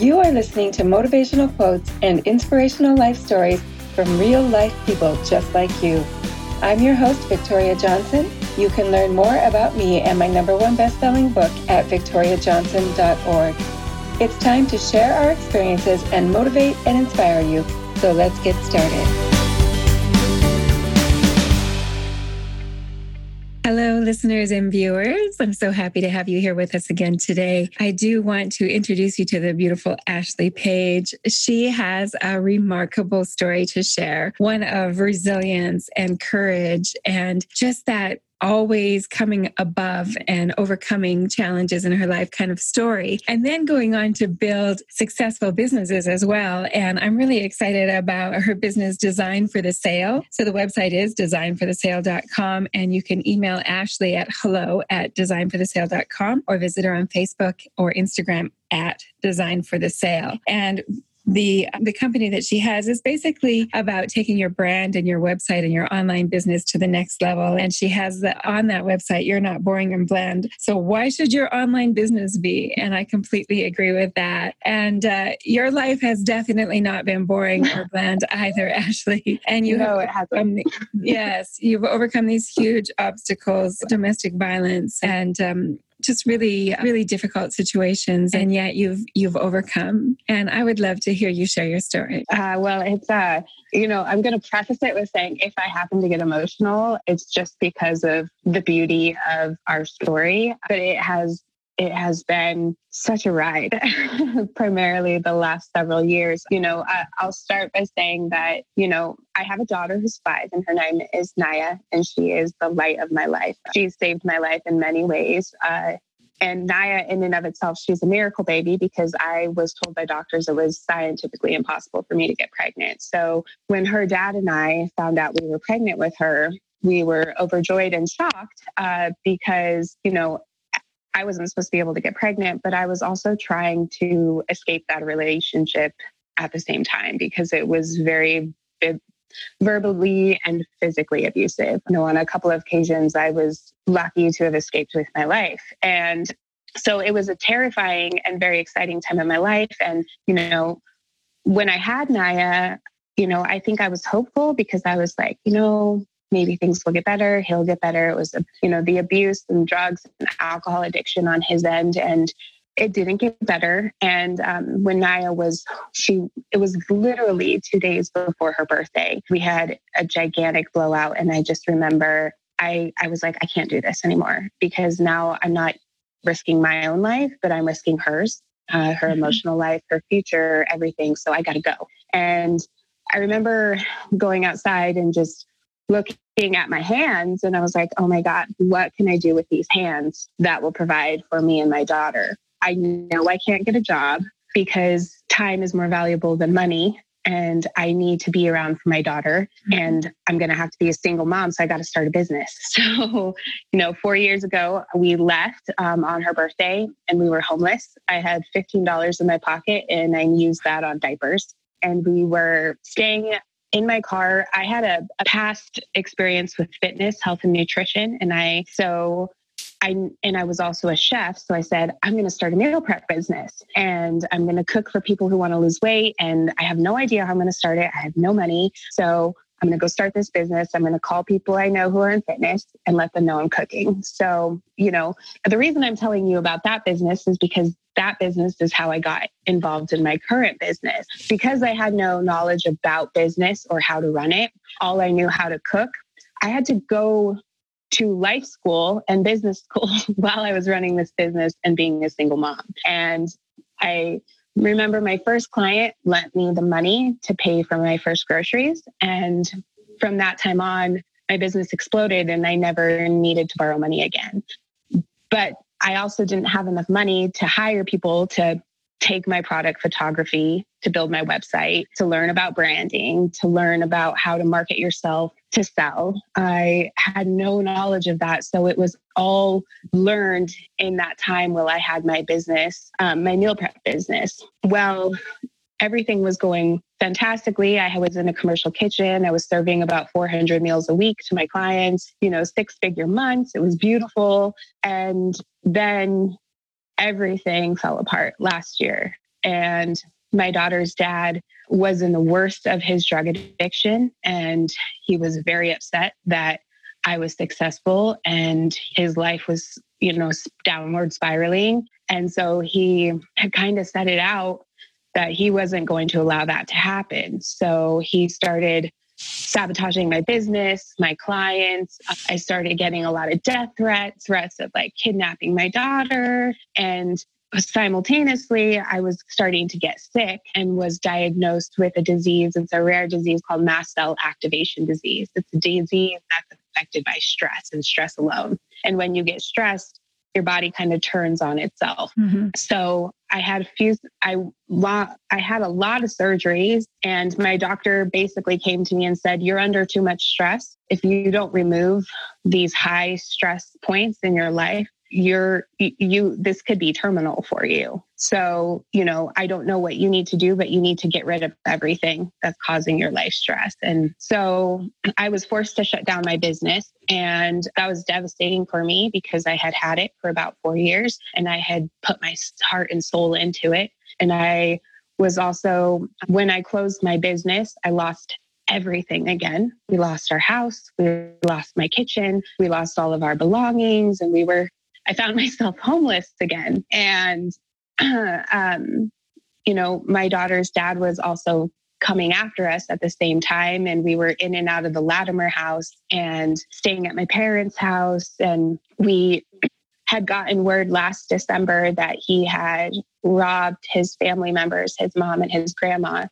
You are listening to motivational quotes and inspirational life stories from real life people just like you. I'm your host, Victoria Johnson. You can learn more about me and my number one best-selling book at victoriajohnson.org. It's time to share our experiences and motivate and inspire you. So let's get started. Hello, listeners and viewers. I'm so happy to have you here with us again today. I do want to introduce you to the beautiful Ashley Page. She has a remarkable story to share, one of resilience and courage and just that always coming above and overcoming challenges in her life kind of story, and then going on to build successful businesses as well. And I'm really excited about her business Design for the Sale. So the website is designforthesale.com, and you can email Ashley at hello at designforthesale.com or visit her on Facebook or Instagram at Design for the Sale. And the the company that she has is basically about taking your brand and your website and your online business to the next level. And she has the, on that website you're not boring and bland. So why should your online business be? And i completely agree with that. And uh, your life has definitely not been boring or bland either ashley. And you know it hasn't. yes you've overcome these huge obstacles domestic violence and um, just really really difficult situations and yet you've you've overcome. And i would love to hear you share your story. Uh, well it's uh you know i'm going to preface it with saying if i happen to get emotional it's just because of the beauty of our story but it has it has been such a ride, primarily the last several years. You know, I, will start by saying that, you know, I have a daughter who's five and her name is Naya, and she is the light of my life. She's saved my life in many ways. Uh, and Naya, in and of itself, she's a miracle baby because I was told by doctors it was scientifically impossible for me to get pregnant. So when her dad and I found out we were pregnant with her, we were overjoyed and shocked uh, because, you know, I wasn't supposed to be able to get pregnant, but I was also trying to escape that relationship at the same time because it was very verbally and physically abusive. You know, on a couple of occasions, I was lucky to have escaped with my life. And so it was a terrifying and very exciting time in my life. And, you know, when I had Naya, you know, I think I was hopeful because I was like, you know, maybe things will get better he'll get better. It was you know the abuse and drugs and alcohol addiction on his end and it didn't get better. And um, when naya was she it was literally two days before her birthday we had a gigantic blowout. And i just remember i i was like i can't do this anymore because now i'm not risking my own life but i'm risking hers uh, her mm-hmm. emotional life her future everything. So i got to go. And i remember going outside and just looking at my hands and I was like, oh my God, what can I do with these hands that will provide for me and my daughter? I know I can't get a job because time is more valuable than money and I need to be around for my daughter mm-hmm. and I'm going to have to be a single mom. So I got to start a business. So, you know, four years ago, we left um, on her birthday and we were homeless. I had $15 in my pocket and I used that on diapers. And we were staying in my car, I had a, a past experience with fitness, health, and nutrition. And I, so I, and I was also a chef. So I said, I'm going to start a meal prep business and I'm going to cook for people who want to lose weight. And I have no idea how I'm going to start it. I have no money. So I'm going to go start this business. I'm going to call people I know who are in fitness and let them know I'm cooking. So, you know, the reason I'm telling you about that business is because that business is how I got involved in my current business. Because I had no knowledge about business or how to run it, all I knew how to cook. I had to go to life school and business school while I was running this business and being a single mom. And I remember my first client lent me the money to pay for my first groceries. And from that time on, my business exploded and I never needed to borrow money again. But I also didn't have enough money to hire people to take my product photography to build my website, to learn about branding, to learn about how to market yourself to sell. I had no knowledge of that. So it was all learned in that time while I had my business, um, my meal prep business. Well, everything was going fantastically. I was in a commercial kitchen. I was serving about 400 meals a week to my clients, you know, six figure months. It was beautiful. And then everything fell apart last year. And my daughter's dad was in the worst of his drug addiction. And he was very upset that I was successful and his life was, you know, downward spiraling. And so he had kind of set it out that he wasn't going to allow that to happen. So he started sabotaging my business, my clients. I started getting a lot of death threats, threats of like kidnapping my daughter. And simultaneously, I was starting to get sick and was diagnosed with a disease. It's a rare disease called mast cell activation disease. It's a disease that's affected by stress and stress alone. And when you get stressed, your body kind of turns on itself. Mm-hmm. So I had a few, I, I had a lot of surgeries, and my doctor basically came to me and said, You're under too much stress. If you don't remove these high stress points in your life, you're you this could be terminal for you. So you know i don't know what you need to do but you need to get rid of everything that's causing your life stress. And so i was forced to shut down my business and that was devastating for me because i had had it for about 4 years and i had put my heart and soul into it. And i was also when i closed my business i lost everything again. We lost our house, we lost my kitchen, we lost all of our belongings, and we were I found myself homeless again. And, um, you know, my daughter's dad was also coming after us at the same time. And we were in and out of the Latimer house and staying at my parents' house. And we had gotten word last December that he had robbed his family members, his mom and his grandma,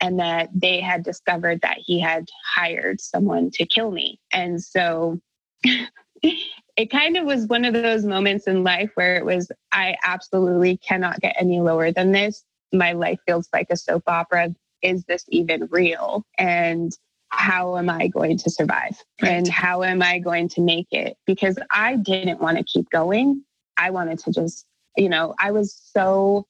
and that they had discovered that he had hired someone to kill me. And so it kind of was one of those moments in life where it was, I absolutely cannot get any lower than this. My life feels like a soap opera. Is this even real? And how am I going to survive? Right. And how am I going to make it? Because I didn't want to keep going. I wanted to just, you know, I was so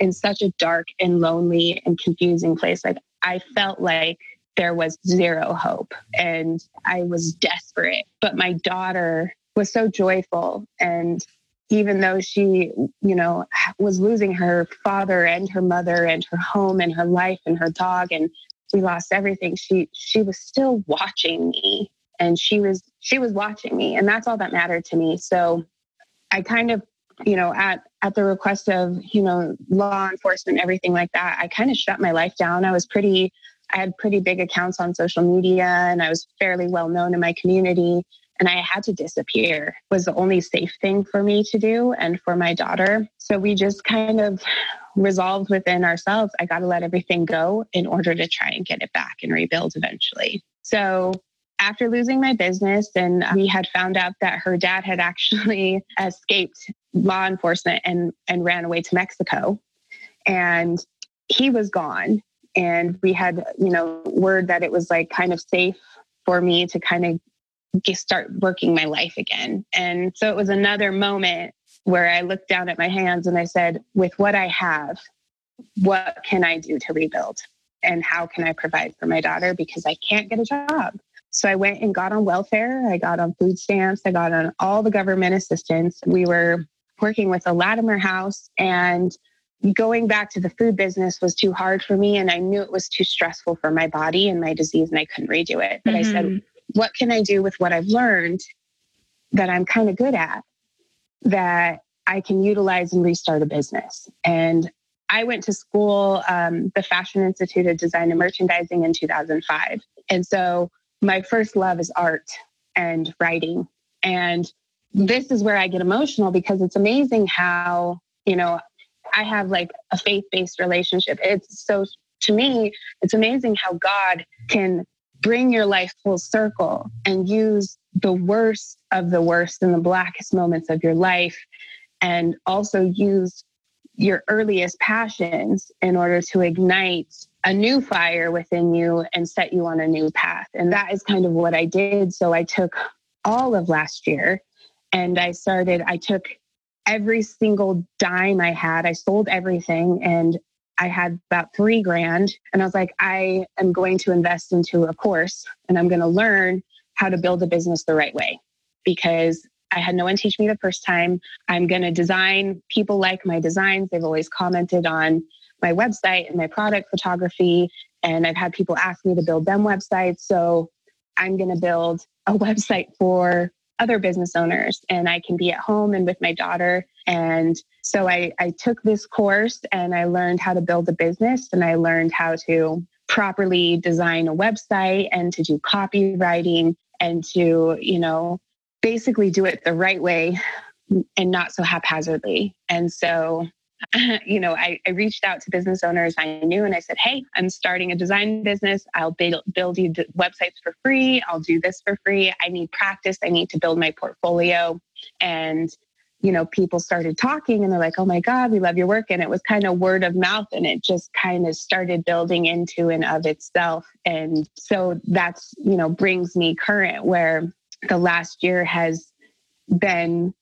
in such a dark and lonely and confusing place. Like I felt like there was zero hope and I was desperate. But my daughter was so joyful. And even though she, you know, was losing her father and her mother and her home and her life and her dog and we lost everything, she she was still watching me and she was she was watching me and that's all that mattered to me. So I kind of you know at at the request of you know law enforcement everything like that i kind of shut my life down i was pretty I had pretty big accounts on social media and I was fairly well known in my community. And I had to disappear was the only safe thing for me to do and for my daughter. So we just kind of resolved within ourselves I got to let everything go in order to try and get it back and rebuild eventually. So after losing my business and we had found out that her dad had actually escaped law enforcement and and ran away to Mexico and he was gone and we had you know word that it was like kind of safe for me to kind of start working my life again and so it was another moment where i looked down at my hands and i said with what i have what can i do to rebuild and how can i provide for my daughter because i can't get a job so i went and got on welfare i got on food stamps i got on all the government assistance we were working with a latimer house and going back to the food business was too hard for me and I knew it was too stressful for my body and my disease and I couldn't redo it. But mm-hmm. I said, mm-hmm. What can I do with what I've learned that I'm kind of good at that I can utilize and restart a business? And I went to school, um, the Fashion Institute of Design and Merchandising in 2005. And so my first love is art and writing. And this is where I get emotional because it's amazing how, you know, I have like a faith based relationship. It's so, to me, it's amazing how God can bring your life full circle and use the worst of the worst and the blackest moments of your life and also use your earliest passions in order to ignite a new fire within you and set you on a new path. And that is kind of what I did. So I took all of last year and I started, I took every single dime I had. I sold everything and I had about three grand. And I was like, I am going to invest into a course and I'm going to learn how to build a business the right way because I had no one teach me the first time. I'm going to design people like my designs. They've always commented on my website and my product photography. And I've had people ask me to build them websites. So I'm going to build a website for other business owners and I can be at home and with my daughter. And so I, I took this course and I learned how to build a business and I learned how to properly design a website and to do copywriting and to, you know, basically do it the right way and not so haphazardly. And so you know, I, I, reached out to business owners I knew and I said, Hey, I'm starting a design business. I'll build, build you websites for free. I'll do this for free. I need practice. I need to build my portfolio. And, you know, people started talking and they're like, Oh my God, we love your work. And it was kind of word of mouth and it just kind of started building into and of itself. And so that's, you know, brings me current where the last year has been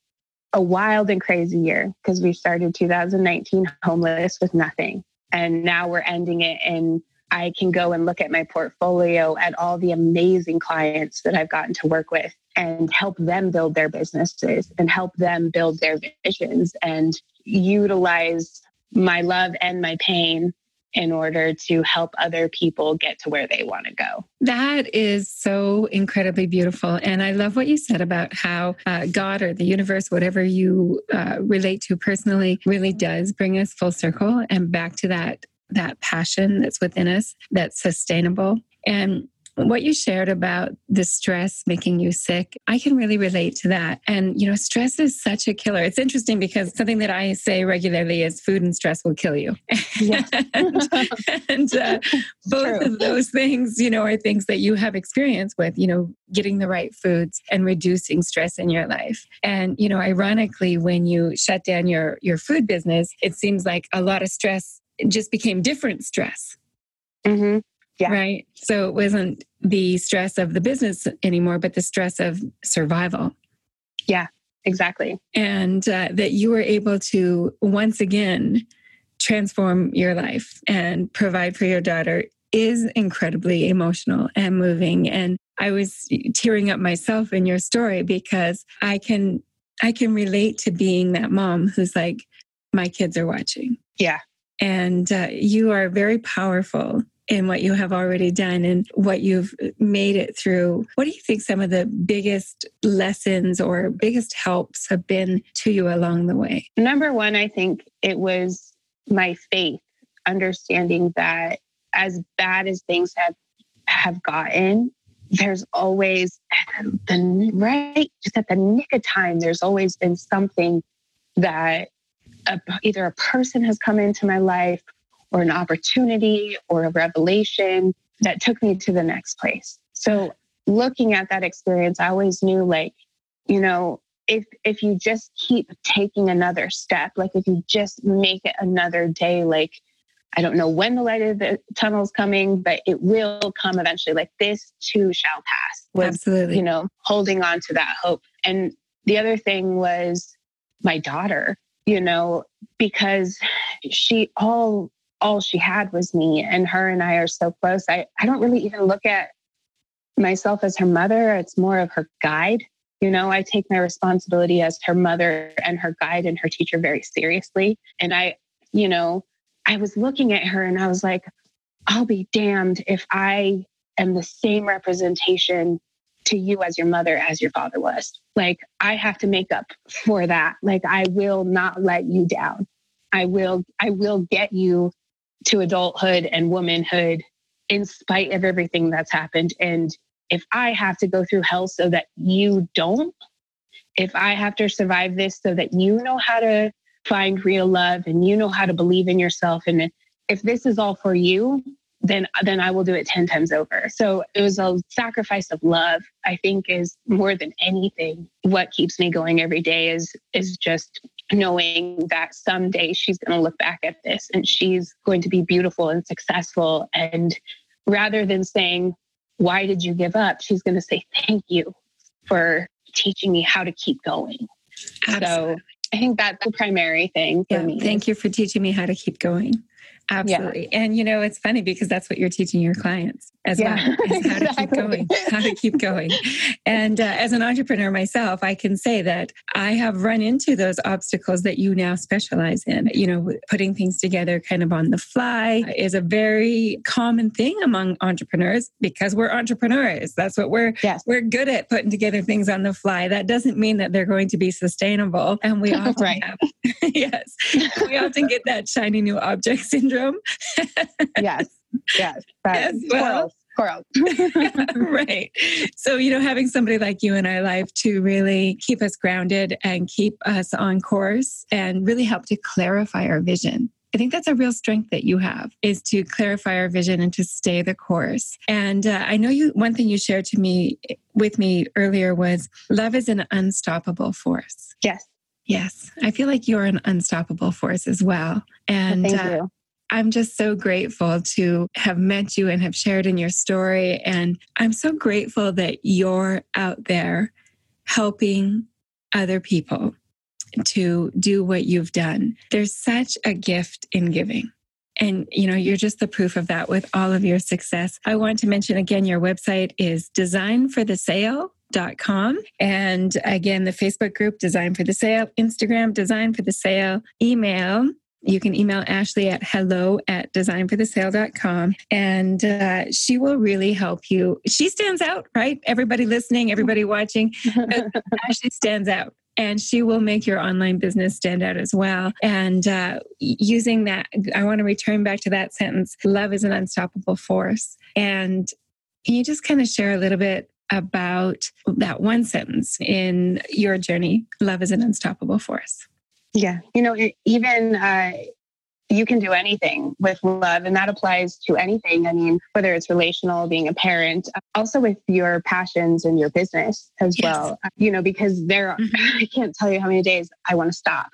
a wild and crazy year because we started 2019 homeless with nothing. And now we're ending it and I can go and look at my portfolio at all the amazing clients that I've gotten to work with and help them build their businesses and help them build their visions and utilize my love and my pain in order to help other people get to where they want to go. That is so incredibly beautiful. And I love what you said about how uh, God or the universe, whatever you uh, relate to personally, really does bring us full circle and back to that that passion that's within us that's sustainable and what you shared about the stress making you sick, I can really relate to that. And, you know, stress is such a killer. It's interesting because something that I say regularly is food and stress will kill you. Yes. and, and uh, both True. of those things, you know, are things that you have experience with, you know, getting the right foods and reducing stress in your life. And, you know, ironically, when you shut down your, your food business, it seems like a lot of stress just became different stress. Mm-hmm. Yeah. Right. So it wasn't the stress of the business anymore, but the stress of survival. Yeah, exactly. And uh, that you were able to once again transform your life and provide for your daughter is incredibly emotional and moving. And I was tearing up myself in your story because I can I can relate to being that mom who's like, my kids are watching. Yeah. And uh, you are very powerful in what you have already done and what you've made it through. What do you think some of the biggest lessons or biggest helps have been to you along the way? Number one, I think it was my faith, understanding that as bad as things have have gotten, there's always the right, just at the nick of time, there's always been something that a, either a person has come into my life or an opportunity or a revelation that took me to the next place. So looking at that experience, I always knew like, you know, if if you just keep taking another step, like if you just make it another day, like I don't know when the light of the tunnel is coming, but it will come eventually. Like this too shall pass. Was, Absolutely. You know, holding on to that hope. And the other thing was my daughter, you know, because she all all she had was me and her and I are so close. I, I don't really even look at myself as her mother. It's more of her guide. You know, I take my responsibility as her mother and her guide and her teacher very seriously. And I, you know, I was looking at her and I was like, I'll be damned if I am the same representation to you as your mother as your father was. Like, I have to make up for that. Like, I will not let you down. I will, I will get you to adulthood and womanhood in spite of everything that's happened. And if I have to go through hell so that you don't, if I have to survive this so that you know how to find real love and you know how to believe in yourself, and if this is all for you, then then I will do it 10 times over. So it was a sacrifice of love, I think is more than anything what keeps me going every day is is just knowing that someday she's going to look back at this and she's going to be beautiful and successful. And rather than saying, Why did you give up? She's going to say, Thank you for teaching me how to keep going. Absolutely. So I think that's the primary thing for yeah, me. Thank you for teaching me how to keep going. Absolutely. Yeah. And you know, it's funny because that's what you're teaching your clients as yeah, well, how exactly. to keep going, how to keep going. And uh, as an entrepreneur myself, I can say that I have run into those obstacles that you now specialize in. You know, putting things together kind of on the fly is a very common thing among entrepreneurs because we're entrepreneurs. That's what we're yes. we're good at putting together things on the fly. That doesn't mean that they're going to be sustainable. And we often right. have yes, we often get that shiny new object syndrome. Yes. Yes. As well. Squirrels. right. So, you know, having somebody like you in our life to really keep us grounded and keep us on course and really help to clarify our vision. I think that's a real strength that you have is to clarify our vision and to stay the course. And uh, I know you, one thing you shared to me with me earlier was love is an unstoppable force. Yes. Yes. I feel like you're an unstoppable force as well. And Thank uh, you. I'm just so grateful to have met you and have shared in your story. And I'm so grateful that you're out there helping other people to do what you've done. There's such a gift in giving. And you know, you're just the proof of that with all of your success. I want to mention again your website is design for the designforthesale.com and again the Facebook group Design for the Sale, Instagram Design for the Sale, email you can email Ashley at hello at designforthesale.com and uh, she will really help you. She stands out, right? Everybody listening, everybody watching, Ashley stands out and she will make your online business stand out as well. And uh, using that, I want to return back to that sentence love is an unstoppable force. And can you just kind of share a little bit about that one sentence in your journey? Love is an unstoppable force. Yeah. You know, even uh, you can do anything with love, and that applies to anything. I mean, whether it's relational, being a parent, also with your passions and your business as yes. well. You know, because there, mm-hmm. I can't tell you how many days I want to stop.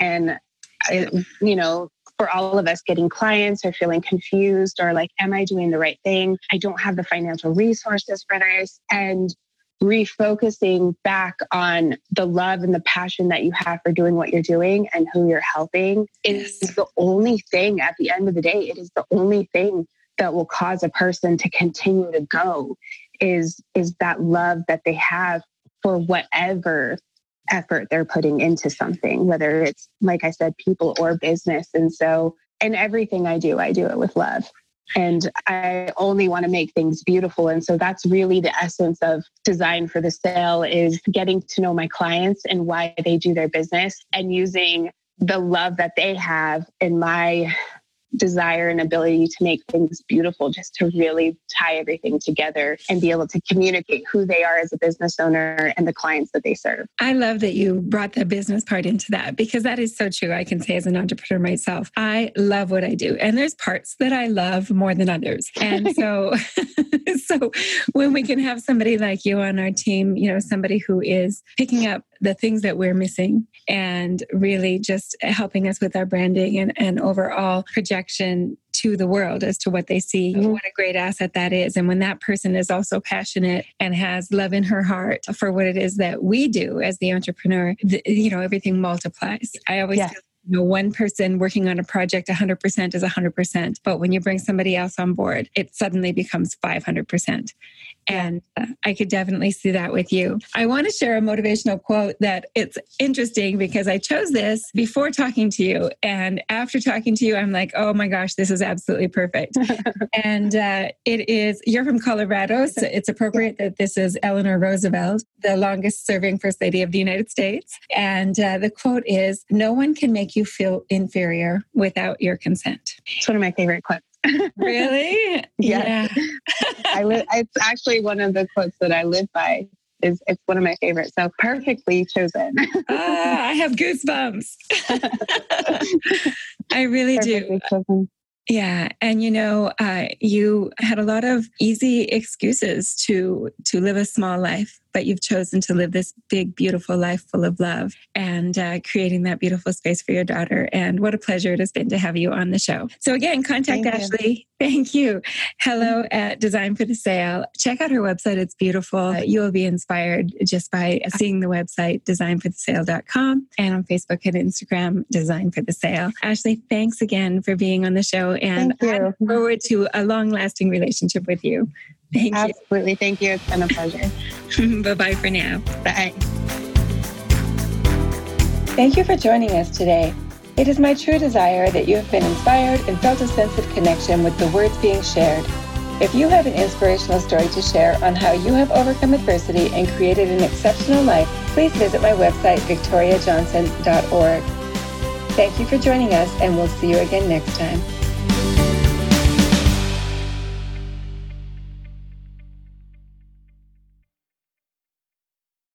And, I, you know, for all of us getting clients or feeling confused or like, am I doing the right thing? I don't have the financial resources for this. And refocusing back on the love and the passion that you have for doing what you're doing and who you're helping is the only thing at the end of the day. It is the only thing that will cause a person to continue to go is is that love that they have for whatever effort they're putting into something whether it's like i said people or business. And so in everything i do i do it with love and I only want to make things beautiful. And so that's really the essence of design for the sale is getting to know my clients and why they do their business and using the love that they have in my desire and ability to make things beautiful, just to really tie everything together and be able to communicate who they are as a business owner and the clients that they serve. I love that you brought the business part into that because that is so true. I can say as an entrepreneur myself, I love what I do. And there's parts that I love more than others. And so, so when we can have somebody like you on our team, you know, somebody who is picking up the things that we're missing and really just helping us with our branding and, and overall to the world as to what they see. Mm-hmm. What a great asset that is. And when that person is also passionate and has love in her heart for what it is that we do as the entrepreneur, the, you know, everything multiplies. I always yes. feel you know, one person working on a project 100% is 100%. But when you bring somebody else on board, it suddenly becomes 500%. And I could definitely see that with you. I want to share a motivational quote that it's interesting because I chose this before talking to you. And after talking to you, I'm like, oh my gosh, this is absolutely perfect. and uh, it is, you're from Colorado, so it's appropriate that this is Eleanor Roosevelt, the longest serving First Lady of the United States. And uh, the quote is, no one can make you feel inferior without your consent. It's one of my favorite quotes. Really? yeah. I li- it's actually one of the quotes that I live by. Is it's one of my favorites. So perfectly chosen. ah, I have goosebumps. I really perfectly do. Chosen. Yeah, and you know, uh, you had a lot of easy excuses to to live a small life but you've chosen to live this big, beautiful life full of love and uh, creating that beautiful space for your daughter. And what a pleasure it has been to have you on the show. So, again, contact Thank Ashley. You. Thank you. Hello at Design for the Sale. Check out her website. It's beautiful. You will be inspired just by seeing the website, designforthesale.com, and on Facebook and Instagram, Design for the Sale. Ashley, thanks again for being on the show. And I look forward to a long lasting relationship with you. Thank Absolutely. you. Absolutely. Thank you. It's been a pleasure. bye bye for now. Bye. Thank you for joining us today. It is my true desire that you have been inspired and felt a sense of connection with the words being shared. If you have an inspirational story to share on how you have overcome adversity and created an exceptional life, please visit my website, victoriajohnson.org. Thank you for joining us, and we'll see you again next time.